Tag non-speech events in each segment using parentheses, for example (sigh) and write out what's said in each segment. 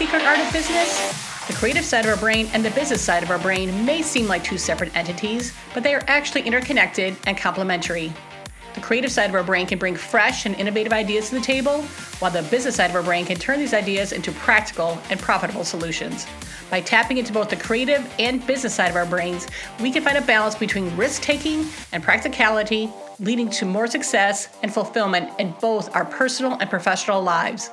secret art of business? The creative side of our brain and the business side of our brain may seem like two separate entities, but they are actually interconnected and complementary. The creative side of our brain can bring fresh and innovative ideas to the table, while the business side of our brain can turn these ideas into practical and profitable solutions. By tapping into both the creative and business side of our brains, we can find a balance between risk taking and practicality, leading to more success and fulfillment in both our personal and professional lives.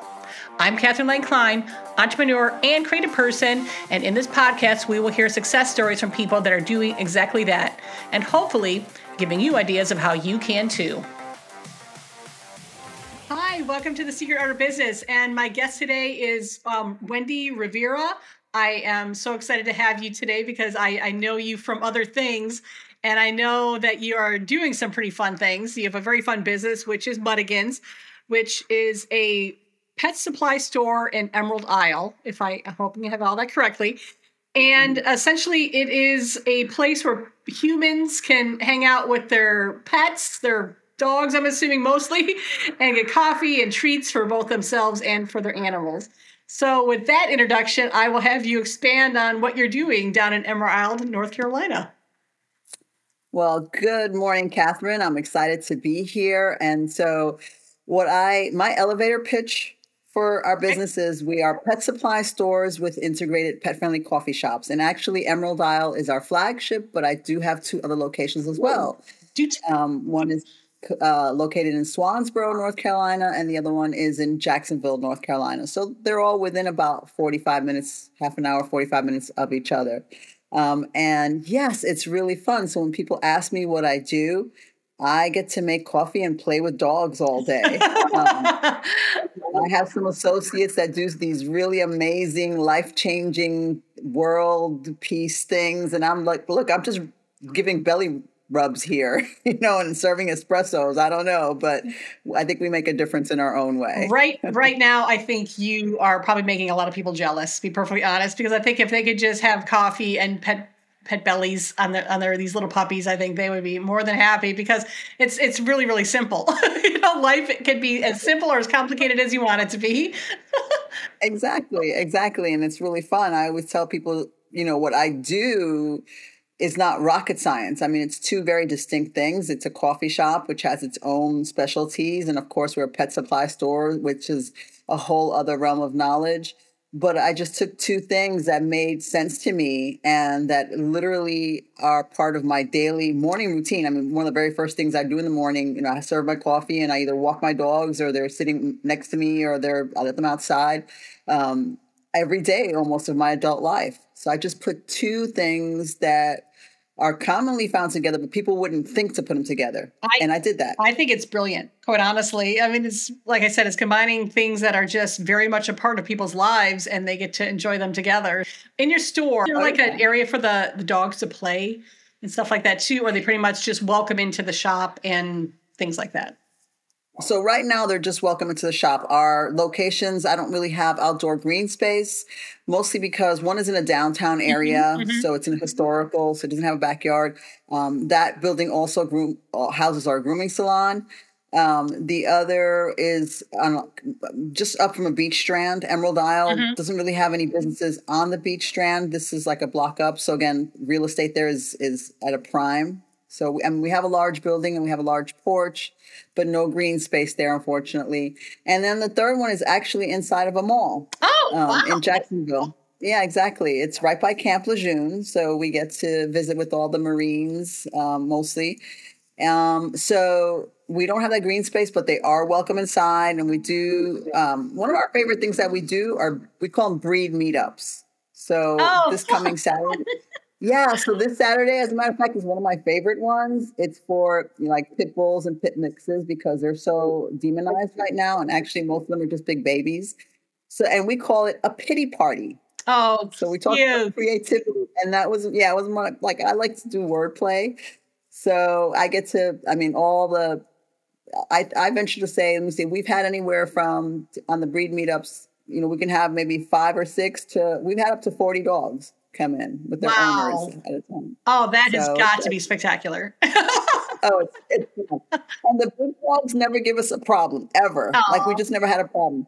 I'm Catherine Lane Klein, entrepreneur and creative person, and in this podcast, we will hear success stories from people that are doing exactly that, and hopefully giving you ideas of how you can too. Hi, welcome to the Secret Art of Business, and my guest today is um, Wendy Rivera. I am so excited to have you today because I, I know you from other things, and I know that you are doing some pretty fun things. You have a very fun business, which is Muttigans, which is a pet supply store in Emerald Isle, if I, I'm hoping I have all that correctly. And mm-hmm. essentially, it is a place where humans can hang out with their pets, their dogs, I'm assuming mostly, (laughs) and get coffee and treats for both themselves and for their animals. So, with that introduction, I will have you expand on what you're doing down in Emerald Isle, North Carolina. Well, good morning, Catherine. I'm excited to be here. And so, what I, my elevator pitch for our businesses, we are pet supply stores with integrated pet friendly coffee shops. And actually, Emerald Isle is our flagship, but I do have two other locations as well. Um, one is uh, located in Swansboro, North Carolina, and the other one is in Jacksonville, North Carolina. So they're all within about 45 minutes, half an hour, 45 minutes of each other. Um, and yes, it's really fun. So when people ask me what I do, I get to make coffee and play with dogs all day. Um, I have some associates that do these really amazing, life changing world peace things. And I'm like, look, I'm just giving belly rubs here, (laughs) you know, and serving espressos. I don't know, but I think we make a difference in our own way. Right, (laughs) right now, I think you are probably making a lot of people jealous. To be perfectly honest, because I think if they could just have coffee and pet pet bellies on their on their these little puppies, I think they would be more than happy because it's it's really really simple. (laughs) you know, life can be as simple or as complicated as you want it to be. (laughs) exactly, exactly, and it's really fun. I always tell people, you know, what I do is not rocket science. I mean, it's two very distinct things. It's a coffee shop which has its own specialties, and of course, we're a pet supply store, which is a whole other realm of knowledge but I just took two things that made sense to me and that literally are part of my daily morning routine. I mean, one of the very first things I do in the morning, you know, I serve my coffee and I either walk my dogs or they're sitting next to me or they're I let them outside um, every day almost of my adult life. So I just put two things that are commonly found together, but people wouldn't think to put them together. I, and I did that. I think it's brilliant, quite honestly. I mean, it's like I said, it's combining things that are just very much a part of people's lives and they get to enjoy them together. In your store, oh, like an area for the, the dogs to play and stuff like that too, or they pretty much just welcome into the shop and things like that. So right now they're just welcome into the shop. Our locations, I don't really have outdoor green space, mostly because one is in a downtown mm-hmm, area, mm-hmm. so it's in a historical, so it doesn't have a backyard. Um, that building also groom, uh, houses our grooming salon. Um, the other is on, just up from a beach strand. Emerald Isle mm-hmm. doesn't really have any businesses on the beach strand. This is like a block up. So again, real estate there is is at a prime. So we, and we have a large building and we have a large porch but no green space there, unfortunately. And then the third one is actually inside of a mall. Oh, um, wow. in Jacksonville. Yeah, exactly. It's right by Camp Lejeune, so we get to visit with all the Marines um, mostly. Um, so we don't have that green space, but they are welcome inside. And we do um, one of our favorite things that we do are we call them breed meetups. So oh. this coming Saturday, (laughs) yeah, so this Saturday, as a matter of fact, is one of my favorite ones. It's for you know, like pit bulls and pit mixes because they're so demonized right now, and actually most of them are just big babies. So, and we call it a pity party. Oh, so we talk about creativity, and that was yeah, it was more like I like to do wordplay. So I get to, I mean, all the, I I venture to say, let me see, we've had anywhere from on the breed meetups, you know, we can have maybe five or six to we've had up to forty dogs come in with their wow. owners at a time. Oh, that so, has got to be spectacular. (laughs) oh, it's, it's, and the big dogs never give us a problem ever. Oh. Like we just never had a problem.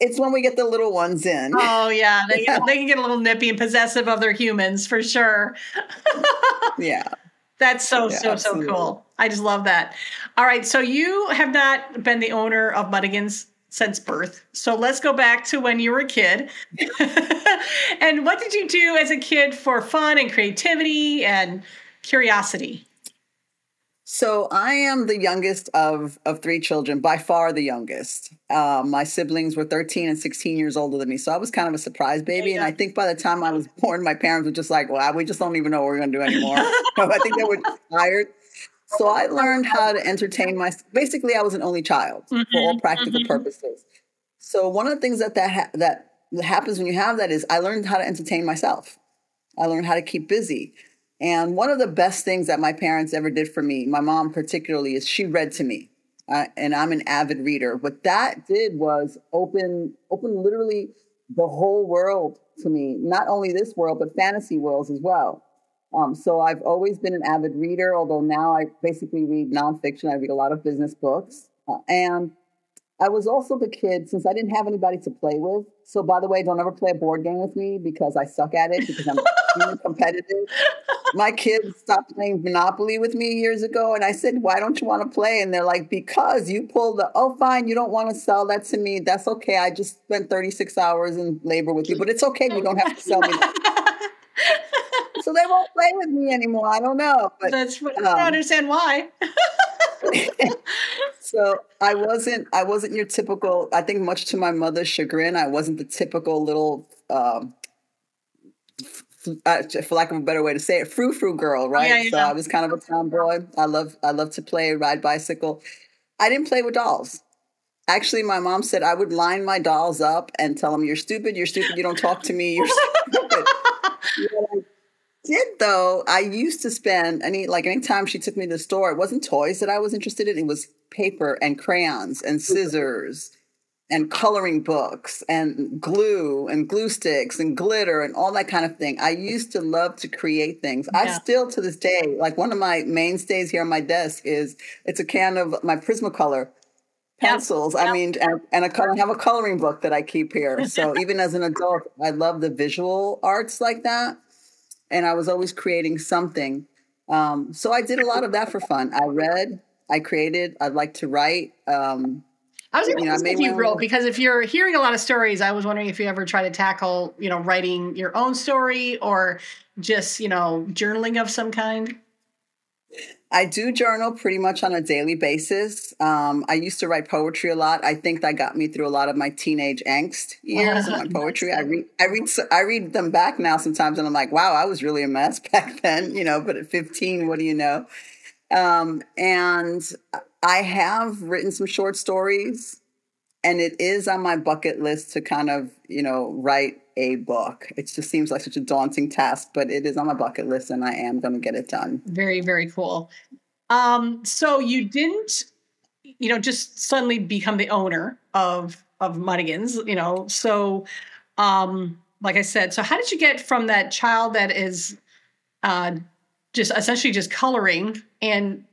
it's when we get the little ones in. Oh yeah, (laughs) they, yeah. they can get a little nippy and possessive of their humans for sure. (laughs) yeah. That's so yeah, so absolutely. so cool. I just love that. All right, so you have not been the owner of Muttigans since birth. So let's go back to when you were a kid. (laughs) and what did you do as a kid for fun and creativity and curiosity? So I am the youngest of of three children, by far the youngest. Uh, my siblings were 13 and 16 years older than me, so I was kind of a surprise baby. And I think by the time I was born, my parents were just like, "Well, we just don't even know what we're going to do anymore." (laughs) (laughs) I think they were tired. So I learned how to entertain my. Basically, I was an only child mm-hmm, for all practical mm-hmm. purposes. So one of the things that that ha- that happens when you have that is I learned how to entertain myself. I learned how to keep busy. And one of the best things that my parents ever did for me, my mom particularly, is she read to me. Uh, and I'm an avid reader. What that did was open open literally the whole world to me. Not only this world, but fantasy worlds as well. Um, so I've always been an avid reader, although now I basically read nonfiction. I read a lot of business books. Uh, and I was also the kid, since I didn't have anybody to play with. So, by the way, don't ever play a board game with me because I suck at it because I'm (laughs) competitive. My kids stopped playing Monopoly with me years ago. And I said, Why don't you want to play? And they're like, Because you pulled the, oh, fine, you don't want to sell that to me. That's okay. I just spent 36 hours in labor with you, but it's okay. You don't have to sell me. (laughs) they won't play with me anymore. I don't know. But That's, um, I don't um, understand why. (laughs) so I wasn't I wasn't your typical I think much to my mother's chagrin I wasn't the typical little um, uh, for lack of a better way to say it frou frou girl right yeah, yeah. so I was kind of a tomboy I love I love to play ride bicycle I didn't play with dolls Actually, my mom said I would line my dolls up and tell them, "You're stupid. You're stupid. You don't talk to me. You're (laughs) stupid." Did though. I used to spend any like anytime she took me to the store, it wasn't toys that I was interested in. It was paper and crayons and mm-hmm. scissors and coloring books and glue and glue sticks and glitter and all that kind of thing. I used to love to create things. Yeah. I still to this day, like one of my mainstays here on my desk is it's a can of my Prismacolor pencils. I mean, and, and a, I have a coloring book that I keep here. So (laughs) even as an adult, I love the visual arts like that and I was always creating something. Um, so I did a lot of that for fun. I read, I created, I'd like to write. Um, I was going to ask if you wrote because if you're hearing a lot of stories, I was wondering if you ever try to tackle, you know, writing your own story or just, you know, journaling of some kind. I do journal pretty much on a daily basis. Um, I used to write poetry a lot. I think that got me through a lot of my teenage angst years (laughs) my poetry. I read, I read, I read them back now sometimes, and I'm like, wow, I was really a mess (laughs) back then, you know. But at 15, what do you know? Um, and I have written some short stories, and it is on my bucket list to kind of, you know, write a book. It just seems like such a daunting task, but it is on my bucket list and I am going to get it done. Very, very cool. Um, so you didn't, you know, just suddenly become the owner of of Muttigans, you know. So um, like I said, so how did you get from that child that is uh, just essentially just coloring and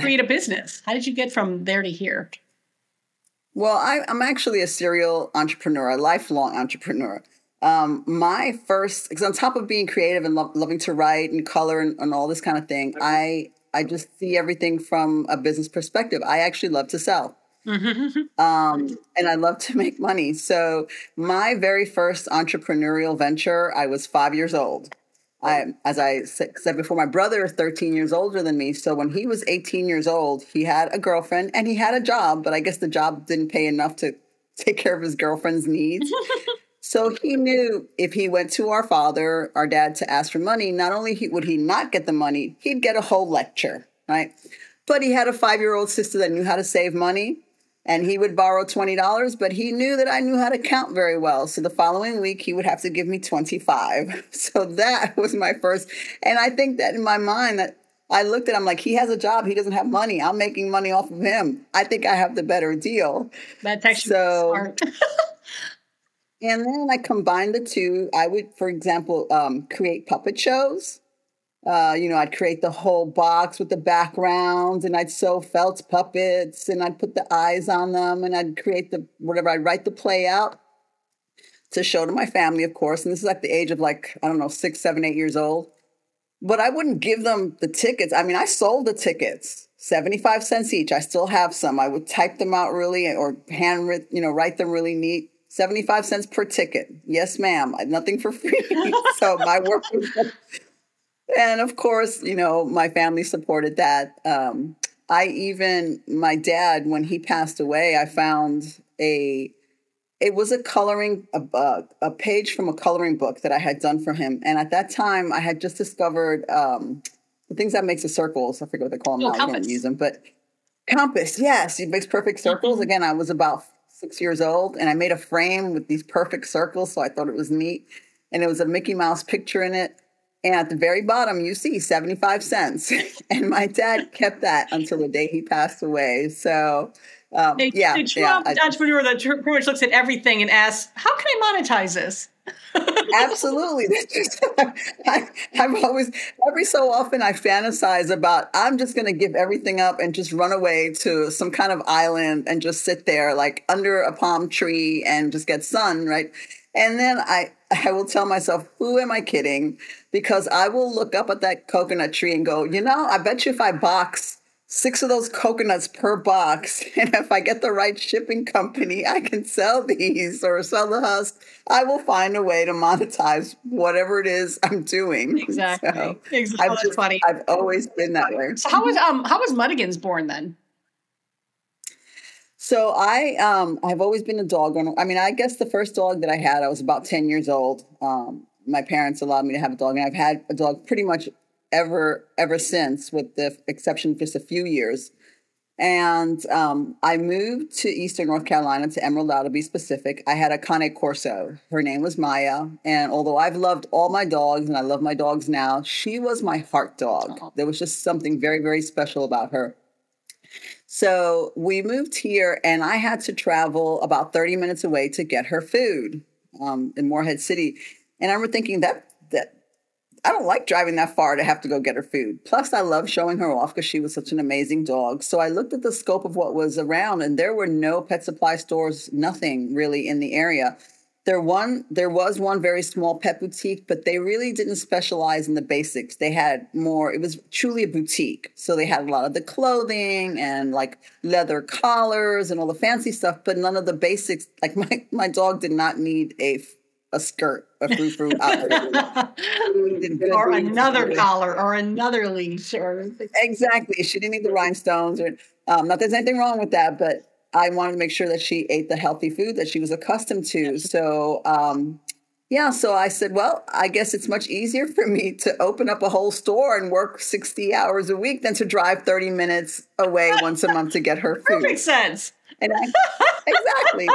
create a business? How did you get from there to here? Well, I, am actually a serial entrepreneur, a lifelong entrepreneur. Um, my first, because on top of being creative and lo- loving to write and color and, and all this kind of thing, I I just see everything from a business perspective. I actually love to sell. (laughs) um, and I love to (laughs) make money. So my very first entrepreneurial venture, I was five years old. I, as I said before, my brother is 13 years older than me. So when he was 18 years old, he had a girlfriend and he had a job, but I guess the job didn't pay enough to take care of his girlfriend's needs. (laughs) So he knew if he went to our father, our dad, to ask for money, not only he, would he not get the money, he'd get a whole lecture, right? But he had a five year old sister that knew how to save money and he would borrow $20, but he knew that I knew how to count very well. So the following week, he would have to give me 25. (laughs) So that was my first. And I think that in my mind, that I looked at him like he has a job, he doesn't have money. I'm making money off of him. I think I have the better deal. That's actually so, smart. (laughs) And then I combined the two. I would, for example, um, create puppet shows. Uh, you know, I'd create the whole box with the backgrounds and I'd sew felt puppets and I'd put the eyes on them and I'd create the whatever, I'd write the play out to show to my family, of course. And this is at the age of like, I don't know, six, seven, eight years old. But I wouldn't give them the tickets. I mean, I sold the tickets, 75 cents each. I still have some. I would type them out really or hand, you know, write them really neat. 75 cents per ticket. Yes, ma'am. Nothing for free. (laughs) so my work was, and of course, you know, my family supported that. Um, I even, my dad, when he passed away, I found a it was a coloring a, a, page from a coloring book that I had done for him, and at that time I had just discovered um, the things that makes the circles. I forget what they call them oh, now. Compass. I don't use them, but compass. Yes, it makes perfect circles. Mm-hmm. Again, I was about six years old, and I made a frame with these perfect circles, so I thought it was neat. And it was a Mickey Mouse picture in it. And at the very bottom, you see 75 cents. (laughs) and my dad kept that until the day he passed away. So um, yeah, a true yeah, entrepreneur that pretty much looks at everything and asks, "How can I monetize this?" Absolutely. (laughs) I, have always, every so often, I fantasize about I'm just going to give everything up and just run away to some kind of island and just sit there, like under a palm tree and just get sun, right? And then I, I will tell myself, who am I kidding? Because I will look up at that coconut tree and go, you know, I bet you if I box six of those coconuts per box. (laughs) And if I get the right shipping company, I can sell these or sell the husk. I will find a way to monetize whatever it is I'm doing. (laughs) Exactly. So exactly. I've just, funny. I've always been that way. So how was um how was Muttigans born then? So I um I've always been a dog owner. I mean, I guess the first dog that I had, I was about 10 years old. Um, my parents allowed me to have a dog, and I've had a dog pretty much ever ever since, with the exception of just a few years. And um, I moved to Eastern North Carolina to Emerald Isle to be specific. I had a Cane Corso. Her name was Maya. And although I've loved all my dogs and I love my dogs now, she was my heart dog. There was just something very, very special about her. So we moved here, and I had to travel about 30 minutes away to get her food um, in Morehead City. And I remember thinking that I don't like driving that far to have to go get her food. Plus, I love showing her off because she was such an amazing dog. So I looked at the scope of what was around, and there were no pet supply stores, nothing really in the area. There one there was one very small pet boutique, but they really didn't specialize in the basics. They had more. It was truly a boutique, so they had a lot of the clothing and like leather collars and all the fancy stuff, but none of the basics. Like (laughs) my my dog did not need a a skirt, a frou frou outfit. (laughs) or another collar or another leash or exactly. She didn't need the rhinestones or um, not there's anything wrong with that, but I wanted to make sure that she ate the healthy food that she was accustomed to. So um, yeah, so I said, well, I guess it's much easier for me to open up a whole store and work 60 hours a week than to drive 30 minutes away once a month to get her (laughs) food. Perfect sense. And I, exactly.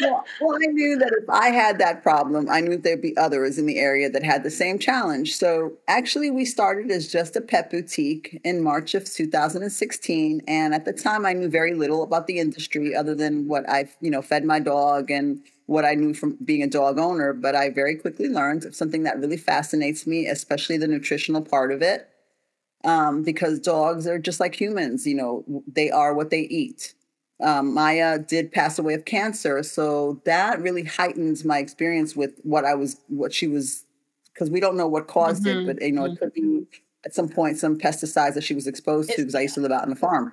well, well, I knew that if I had that problem, I knew there'd be others in the area that had the same challenge. So actually, we started as just a pet boutique in March of 2016. And at the time, I knew very little about the industry other than what I've, you know, fed my dog and what I knew from being a dog owner. But I very quickly learned something that really fascinates me, especially the nutritional part of it. Um, because dogs are just like humans, you know, they are what they eat um, Maya did pass away of cancer, so that really heightens my experience with what I was, what she was, because we don't know what caused mm-hmm. it, but you know, mm-hmm. it could be mm-hmm. at some point some pesticides that she was exposed to because I used to live out on the farm.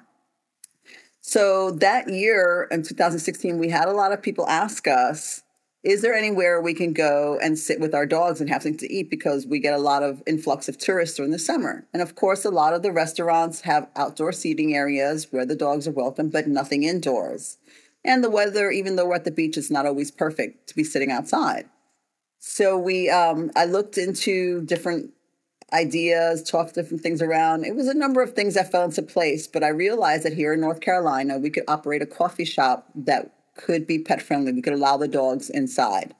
So that year in 2016, we had a lot of people ask us, is there anywhere we can go and sit with our dogs and have something to eat? Because we get a lot of influx of tourists during the summer. And of course a lot of the restaurants have outdoor seating areas where the dogs are welcome but nothing indoors. And the weather even though we're at the beach is not always perfect to be sitting outside. So we um, i looked into different ideas talked different things around. It was a number of things that fell into place but i realized that here in north carolina we could operate a coffee shop that could be pet friendly. We could allow the dogs inside.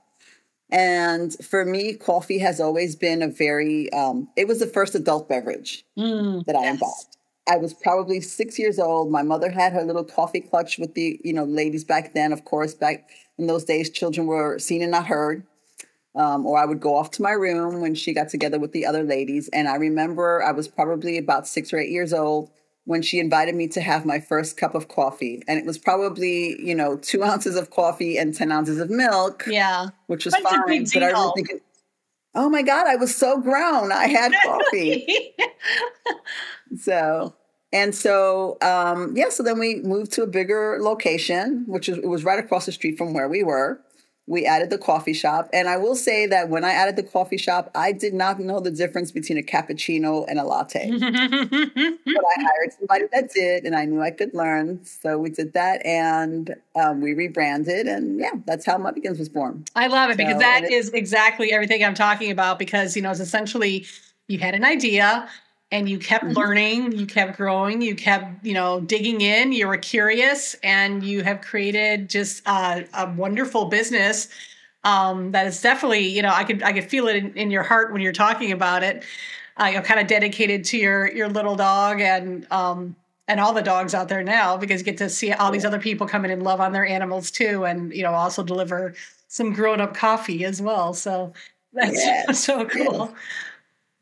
And for me, coffee has always been a very, um, it was the first adult beverage mm, that I yes. imbibed. I was probably six years old. My mother had her little coffee clutch with the, you know, ladies back then. Of course, back in those days, children were seen and not heard. Um, or I would go off to my room when she got together with the other ladies. And I remember I was probably about six or eight years old when she invited me to have my first cup of coffee. And it was probably, you know, two ounces of coffee and 10 ounces of milk. Yeah. Which was That's fine. But I was thinking, oh my God, I was so grown. I had (laughs) coffee. so and so, um, yeah, so then we moved to a bigger location, which was, it was right across the street from where we were we added the coffee shop. And I will say that when I added the coffee shop, I did not know the difference between a cappuccino and a latte. (laughs) but I hired somebody that did, and I knew I could learn. So we did that and um, we rebranded. And yeah, that's how Muttigans was born. I love it so, because that is exactly everything I'm talking about because, you know, it's essentially you had an idea and you kept mm-hmm. learning you kept growing you kept you know digging in you were curious and you have created just a, a wonderful business um, that is definitely you know i could i could feel it in, in your heart when you're talking about it. Uh, you know kind of dedicated to your your little dog and um, and all the dogs out there now because you get to see all these other people come in and love on their animals too and you know also deliver some grown up coffee as well. So that's yes. (laughs) so cool.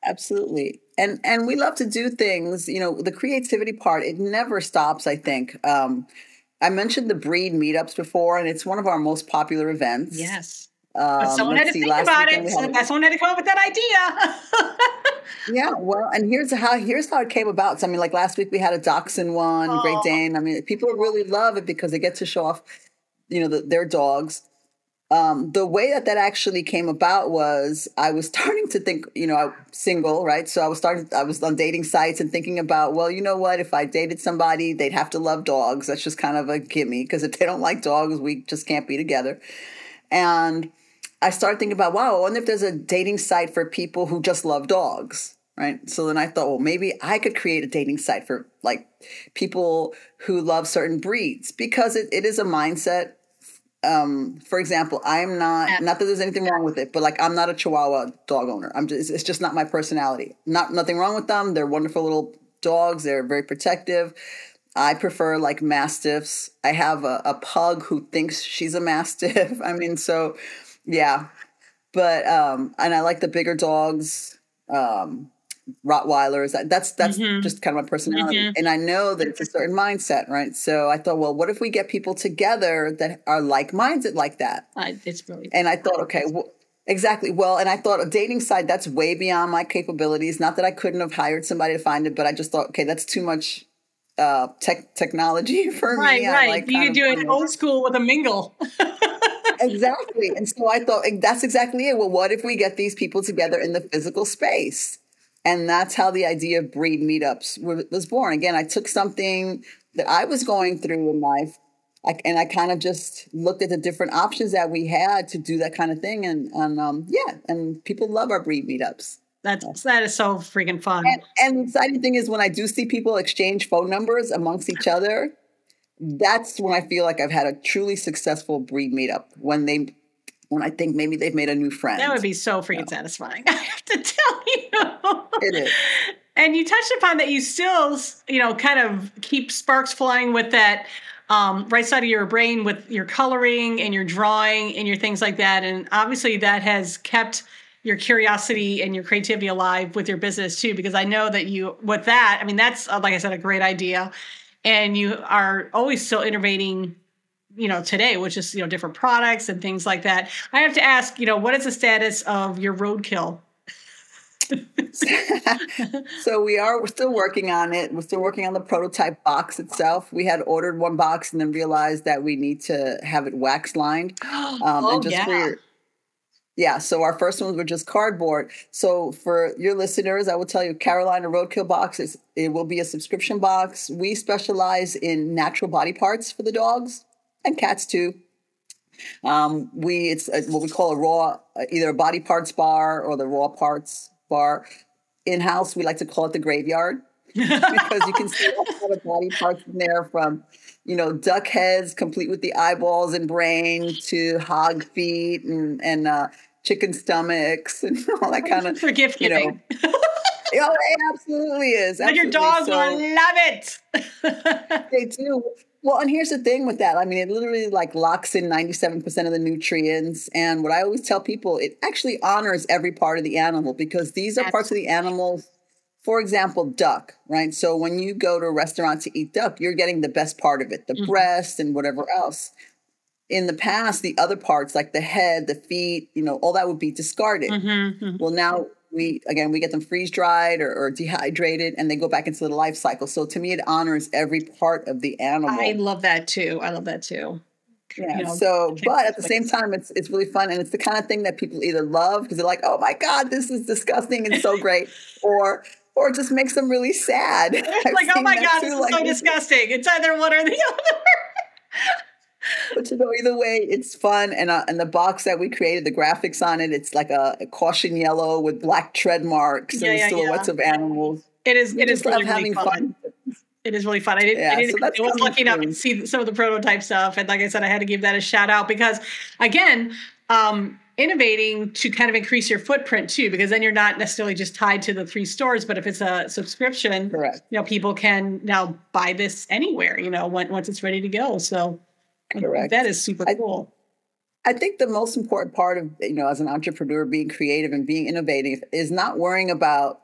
Absolutely and and we love to do things you know the creativity part it never stops i think um i mentioned the breed meetups before and it's one of our most popular events yes um, someone had to see, think about it. So someone had to come up with that idea. (laughs) yeah, well, and here's how here's how it came about. So, I mean, like last week we had a dachshund one, oh. Great Dane. I mean, people really love it because they get to show off, you know, the, their dogs um, the way that that actually came about was I was (laughs) starting to think, you know, I'm single, right? So I was starting, I was on dating sites and thinking about, well, you know what? If I dated somebody, they'd have to love dogs. That's just kind of a gimme because if they don't like dogs, we just can't be together. And I started thinking about, wow, I wonder if there's a dating site for people who just love dogs, right? So then I thought, well, maybe I could create a dating site for like people who love certain breeds because it, it is a mindset um, for example, I'm not not that there's anything wrong with it, but like I'm not a Chihuahua dog owner. I'm just it's just not my personality. Not nothing wrong with them. They're wonderful little dogs. They're very protective. I prefer like mastiffs. I have a, a pug who thinks she's a mastiff. (laughs) I mean, so yeah. But um, and I like the bigger dogs. Um, Rottweilers. That's that's mm-hmm. just kind of my personality, mm-hmm. and I know that it's a certain mindset, right? So I thought, well, what if we get people together that are like minded like that? I, it's really and I thought, okay, well, exactly. Well, and I thought a dating site that's way beyond my capabilities. Not that I couldn't have hired somebody to find it, but I just thought, okay, that's too much uh, tech technology (laughs) for right, me. Right, right. You could do it old school with a mingle. (laughs) exactly. And so I thought that's exactly it. Well, what if we get these people together in the physical space? And that's how the idea of breed meetups was born. Again, I took something that I was going through in life and I kind of just looked at the different options that we had to do that kind of thing. And, and um, yeah, and people love our breed meetups. That's that is so freaking fun. And, and the exciting thing is when I do see people exchange phone numbers amongst each other, that's when I feel like I've had a truly successful breed meetup. When they when I think maybe they've made a new friend. That would be so freaking yeah. satisfying. (laughs) I have to tell you. It is. And you touched upon that you still, you know, kind of keep sparks flying with that um, right side of your brain with your coloring and your drawing and your things like that. And obviously that has kept your curiosity and your creativity alive with your business too, because I know that you, with that, I mean, that's, uh, like I said, a great idea. And you are always still innovating you know today which is you know different products and things like that i have to ask you know what is the status of your roadkill (laughs) so we are we're still working on it we're still working on the prototype box itself we had ordered one box and then realized that we need to have it wax lined (gasps) um, oh, and just yeah. for yeah, so our first ones were just cardboard. So for your listeners, I will tell you Carolina Roadkill box is it will be a subscription box. We specialize in natural body parts for the dogs and cats too. Um, we it's a, what we call a raw, uh, either a body parts bar or the raw parts bar. In house, we like to call it the graveyard because you can see a lot of body parts in there from you know duck heads complete with the eyeballs and brain to hog feet and and uh, chicken stomachs and (laughs) all that kind of for gift you know. oh, it absolutely is. Absolutely. And your dogs so, will love it. they do. Well, and here's the thing with that. I mean, it literally like locks in 97% of the nutrients. And what I always tell people, it actually honors every part of the animal because these are parts of the animals for example, duck, right? So when you go to a restaurant to eat duck, you're getting the best part of it, the mm-hmm. breast and whatever else. In the past, the other parts like the head, the feet, you know, all that would be discarded. Mm-hmm, mm-hmm. Well, now we again we get them freeze dried or, or, dehydrated and they go back into the life cycle. So to me, it honors every part of the animal. I love that too. I love that too. Yeah. You know, so, but at the same time, it's it's really fun, and it's the kind of thing that people either love because they're like, "Oh my god, this is disgusting and so great," (laughs) or or just makes them really sad. (laughs) like, oh my god, this is like, so disgusting. It's either one or the (laughs) other. But you know, either way, it's fun. And uh, and the box that we created, the graphics on it, it's like a, a caution yellow with black tread marks yeah, and yeah, silhouettes yeah. of animals. It is. We it is really, having fun. fun it is really fun. I didn't, yeah, I, didn't so I was lucky enough to see some of the prototype stuff. And like I said, I had to give that a shout out because again, um, innovating to kind of increase your footprint too, because then you're not necessarily just tied to the three stores, but if it's a subscription, Correct. you know, people can now buy this anywhere, you know, when, once it's ready to go. So Correct. that is super cool. I think the most important part of, you know, as an entrepreneur, being creative and being innovative is not worrying about,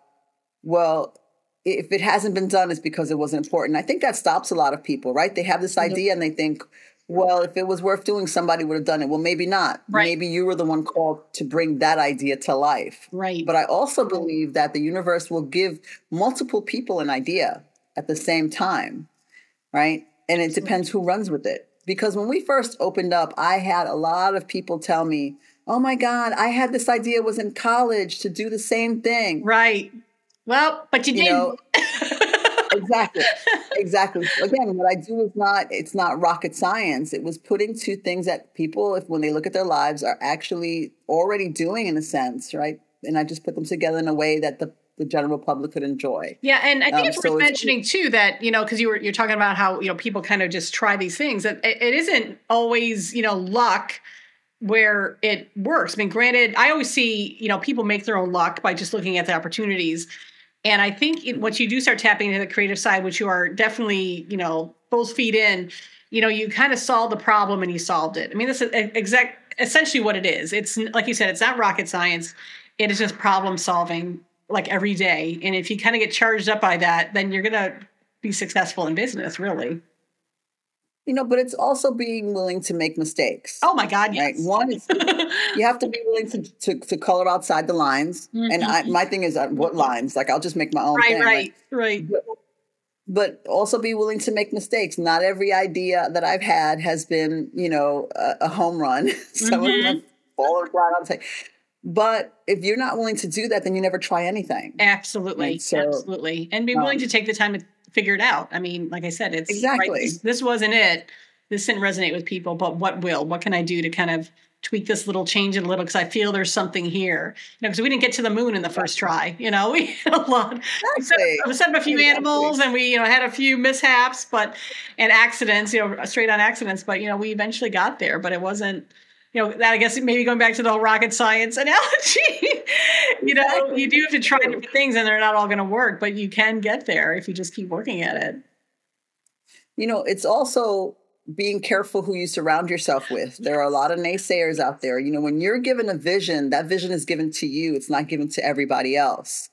well, if it hasn't been done, it's because it wasn't important. I think that stops a lot of people, right? They have this idea and they think, well, if it was worth doing, somebody would have done it. Well, maybe not. Right. Maybe you were the one called to bring that idea to life. Right. But I also believe that the universe will give multiple people an idea at the same time, right? And it depends who runs with it. Because when we first opened up, I had a lot of people tell me, oh my God, I had this idea, was in college to do the same thing. Right. Well, but you, you didn't. Know, exactly. Exactly. Again, what I do is not it's not rocket science. It was putting two things that people, if when they look at their lives, are actually already doing in a sense, right? And I just put them together in a way that the the general public could enjoy. Yeah, and I think um, it's worth mentioning too that you know because you were you're talking about how you know people kind of just try these things that it, it isn't always you know luck where it works. I mean, granted, I always see you know people make their own luck by just looking at the opportunities and I think it, once you do start tapping into the creative side, which you are definitely, you know, both feet in, you know, you kind of solve the problem and you solved it. I mean, this is exact essentially what it is. It's like you said, it's not rocket science. It is just problem solving like every day. And if you kind of get charged up by that, then you're gonna be successful in business, really you know, but it's also being willing to make mistakes. Oh my God, yes. Right? One is (laughs) you have to be willing to, to, to color outside the lines. Mm-hmm. And I, my thing is, uh, what lines? Like, I'll just make my own right, thing. Right, right, but, but, also be willing to make mistakes. Not every idea that I've had has been, you know, a, a home run. (laughs) Some mm-hmm. of them mm-hmm. fallen flat on But if you're not willing to do that, then you never try anything. Absolutely. Right? So, absolutely. And be willing um, to take the time to figure it out. I mean, like I said, it's exactly right, this, this, wasn't it. This didn't resonate with people, but what will? What can I do to kind of tweak this little, change a little? Because I feel there's something here. You know, because we didn't get to the moon in the first try. You know, (laughs) we had a lot. Exactly. We set, up a few exactly. animals, and we you know had a few mishaps, but and accidents. You know, straight on accidents. But you know, we eventually got there. But it wasn't you know, that I guess maybe going back to the whole rocket science (laughs) analogy, you know, you do have to try different things and they're not all going to work, but you can get there if you just keep working at it. You know, it's also being careful who you surround yourself with. There are a lot of naysayers out there. You know, when you're given a vision, that vision is given to you, it's not given to everybody else.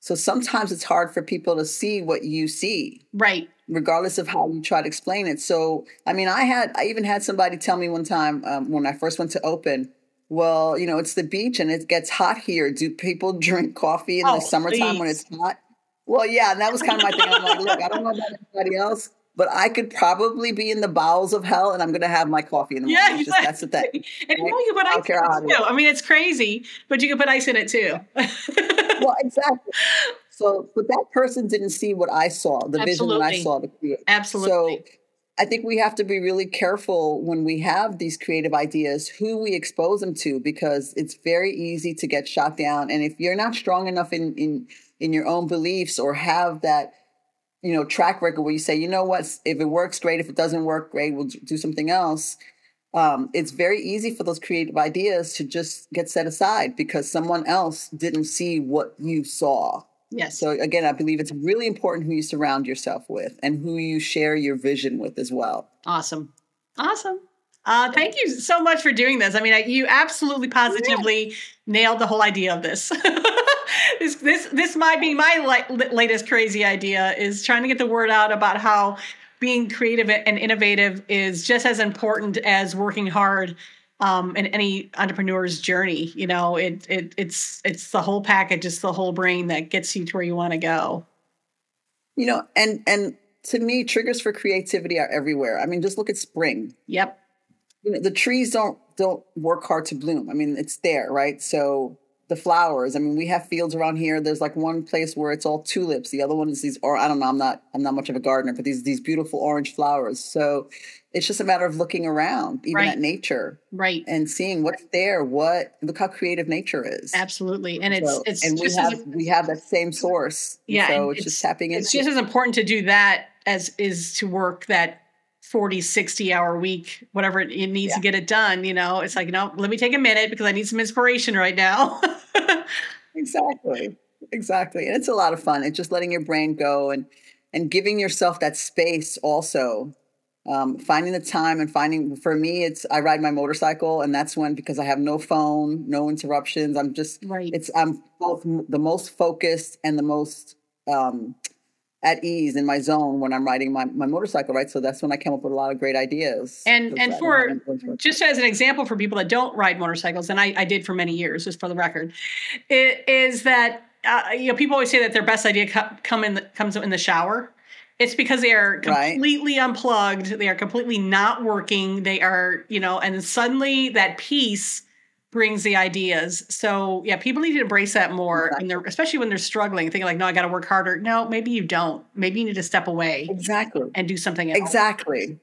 So sometimes it's hard for people to see what you see. Right regardless of how you try to explain it. So, I mean, I had, I even had somebody tell me one time um, when I first went to open, well, you know, it's the beach and it gets hot here. Do people (laughs) drink coffee in oh, the summertime please. when it's hot? Well, yeah, and that was kind of my thing. I'm like, look, I don't know about anybody else, but I could probably be in the bowels of hell and I'm going to have my coffee in the morning. Yeah, exactly. Just, that's the thing. And you, know, you put ice in it too. I mean, it's crazy, but you can put ice in it too. well, exactly. (laughs) So, but that person didn't see what I saw, the Absolutely. vision that I saw to create. Absolutely. So, I think we have to be really careful when we have these creative ideas who we expose them to because it's very easy to get shot down. And if you're not strong enough in in in your own beliefs or have that you know track record where you say, you know what, if it works, great. If it doesn't work, great. We'll do something else. Um, it's very easy for those creative ideas to just get set aside because someone else didn't see what you saw. Yes. So again, I believe it's really important who you surround yourself with and who you share your vision with as well. Awesome. Awesome. Uh, thank you so much for doing this. I mean, I, you absolutely positively yeah. nailed the whole idea of this. (laughs) this. This this might be my latest crazy idea is trying to get the word out about how being creative and innovative is just as important as working hard um, in any entrepreneur's journey. You know, it, it it's it's the whole package, it's the whole brain that gets you to where you want to go. You know, and and to me, triggers for creativity are everywhere. I mean, just look at spring. Yep. You know, the trees don't don't work hard to bloom. I mean, it's there, right? So the flowers. I mean, we have fields around here. There's like one place where it's all tulips. The other one is these, or I don't know. I'm not. I'm not much of a gardener, but these these beautiful orange flowers. So it's just a matter of looking around, even right. at nature, right, and seeing what's there. What look how creative nature is. Absolutely, and it's so, it's and we have we have that same source. Yeah, so it's, it's, just tapping into. It's just as important to do that as is to work that 40 60 hour week whatever it, needs yeah. to get it done you know? It's like you know let me take a minute because i need some inspiration right now. (laughs) Exactly. Exactly. And it's a lot of fun. It's just letting your brain go and and giving yourself that space also um, finding the time and finding for me it's i ride my motorcycle and that's when because i have no phone no interruptions. I'm just right. it's i'm both the most focused and the most um, at ease in my zone when I'm riding my, my motorcycle, right? So that's when I came up with a lot of great ideas. And and for just as an example for people that don't ride motorcycles, and I, I did for many years, just for the record, it is that uh, you know people always say that their best idea co- come in the, comes in the shower. It's because they are completely right. unplugged. They are completely not working. They are, you know, and suddenly that peace brings the ideas. So yeah, people need to embrace that more, exactly. and they're especially when they're struggling, thinking like, "No, I got to work harder." No, maybe you don't. Maybe you need to step away, exactly, and do something else. Exactly.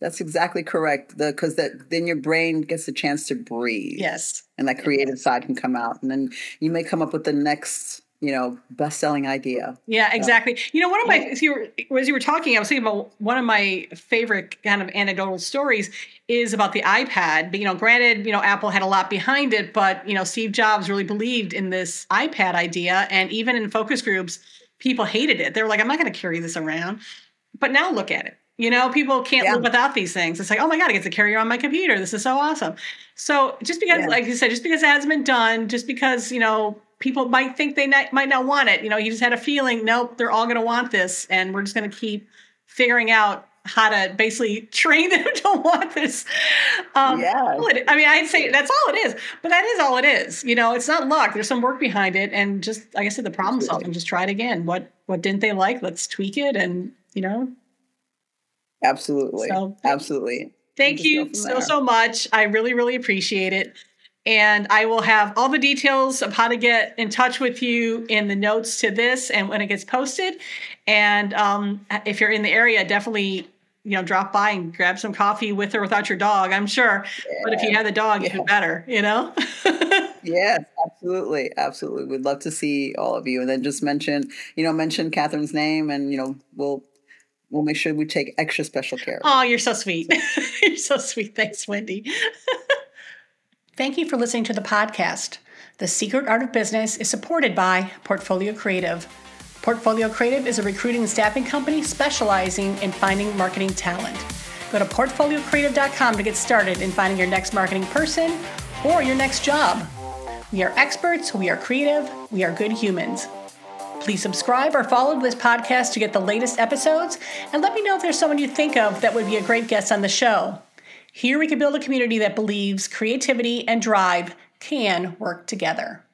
That's exactly correct. Because that then your brain gets a chance to breathe. Yes, and that creative side can come out, and then you may come up with the next you know, best selling idea. Yeah, exactly. So, you know, one of my, as you, were, as you were talking, I was thinking about one of my favorite kind of anecdotal stories is about the iPad. But, you know, granted, you know, Apple had a lot behind it, but, you know, Steve Jobs really believed in this iPad idea. And even in focus groups, people hated it. They were like, I'm not going to carry this around. But now look at it. You know, people can't yeah. live without these things. It's like, oh my God, I get to carry on my computer. This is so awesome. So just because, yeah. like you said, just because it hasn't been done, just because, you know, people might think they not, might not want it. You know, you just had a feeling, nope, they're all going to want this, and we're just going to keep figuring out how to basically (laughs) train them to want this. Um, yeah. I mean, I'd say that's all it is, but that is all it is. You know, it's not luck. There's some work behind it, and just like I said, the problem solving. Just try it again. What what didn't they like? Let's tweak it, and you know. Absolutely. So, Absolutely. Thank you so so much. I really really appreciate it. And I will have all the details of how to get in touch with you in the notes to this and when it gets posted. And um, if you're in the area, definitely you know drop by and grab some coffee with or without your dog. I'm sure, yeah. but if you have the dog, yeah. even better. You know. (laughs) yes, absolutely, absolutely. We'd love to see all of you, and then just mention you know mention Catherine's name, and you know we'll we'll make sure we take extra special care. Oh, you're so sweet. (laughs) you're so sweet. Thanks, Wendy. (laughs) Thank you for listening to the podcast. The Secret Art of Business is supported by Portfolio Creative. Portfolio Creative is a recruiting and staffing company specializing in finding marketing talent. Go to portfoliocreative.com to get started in finding your next marketing person or your next job. We are experts, we are creative, we are good humans. Please subscribe or follow this podcast to get the latest episodes, and let me know if there's someone you think of that would be a great guest on the show. Here we can build a community that believes creativity and drive can work together.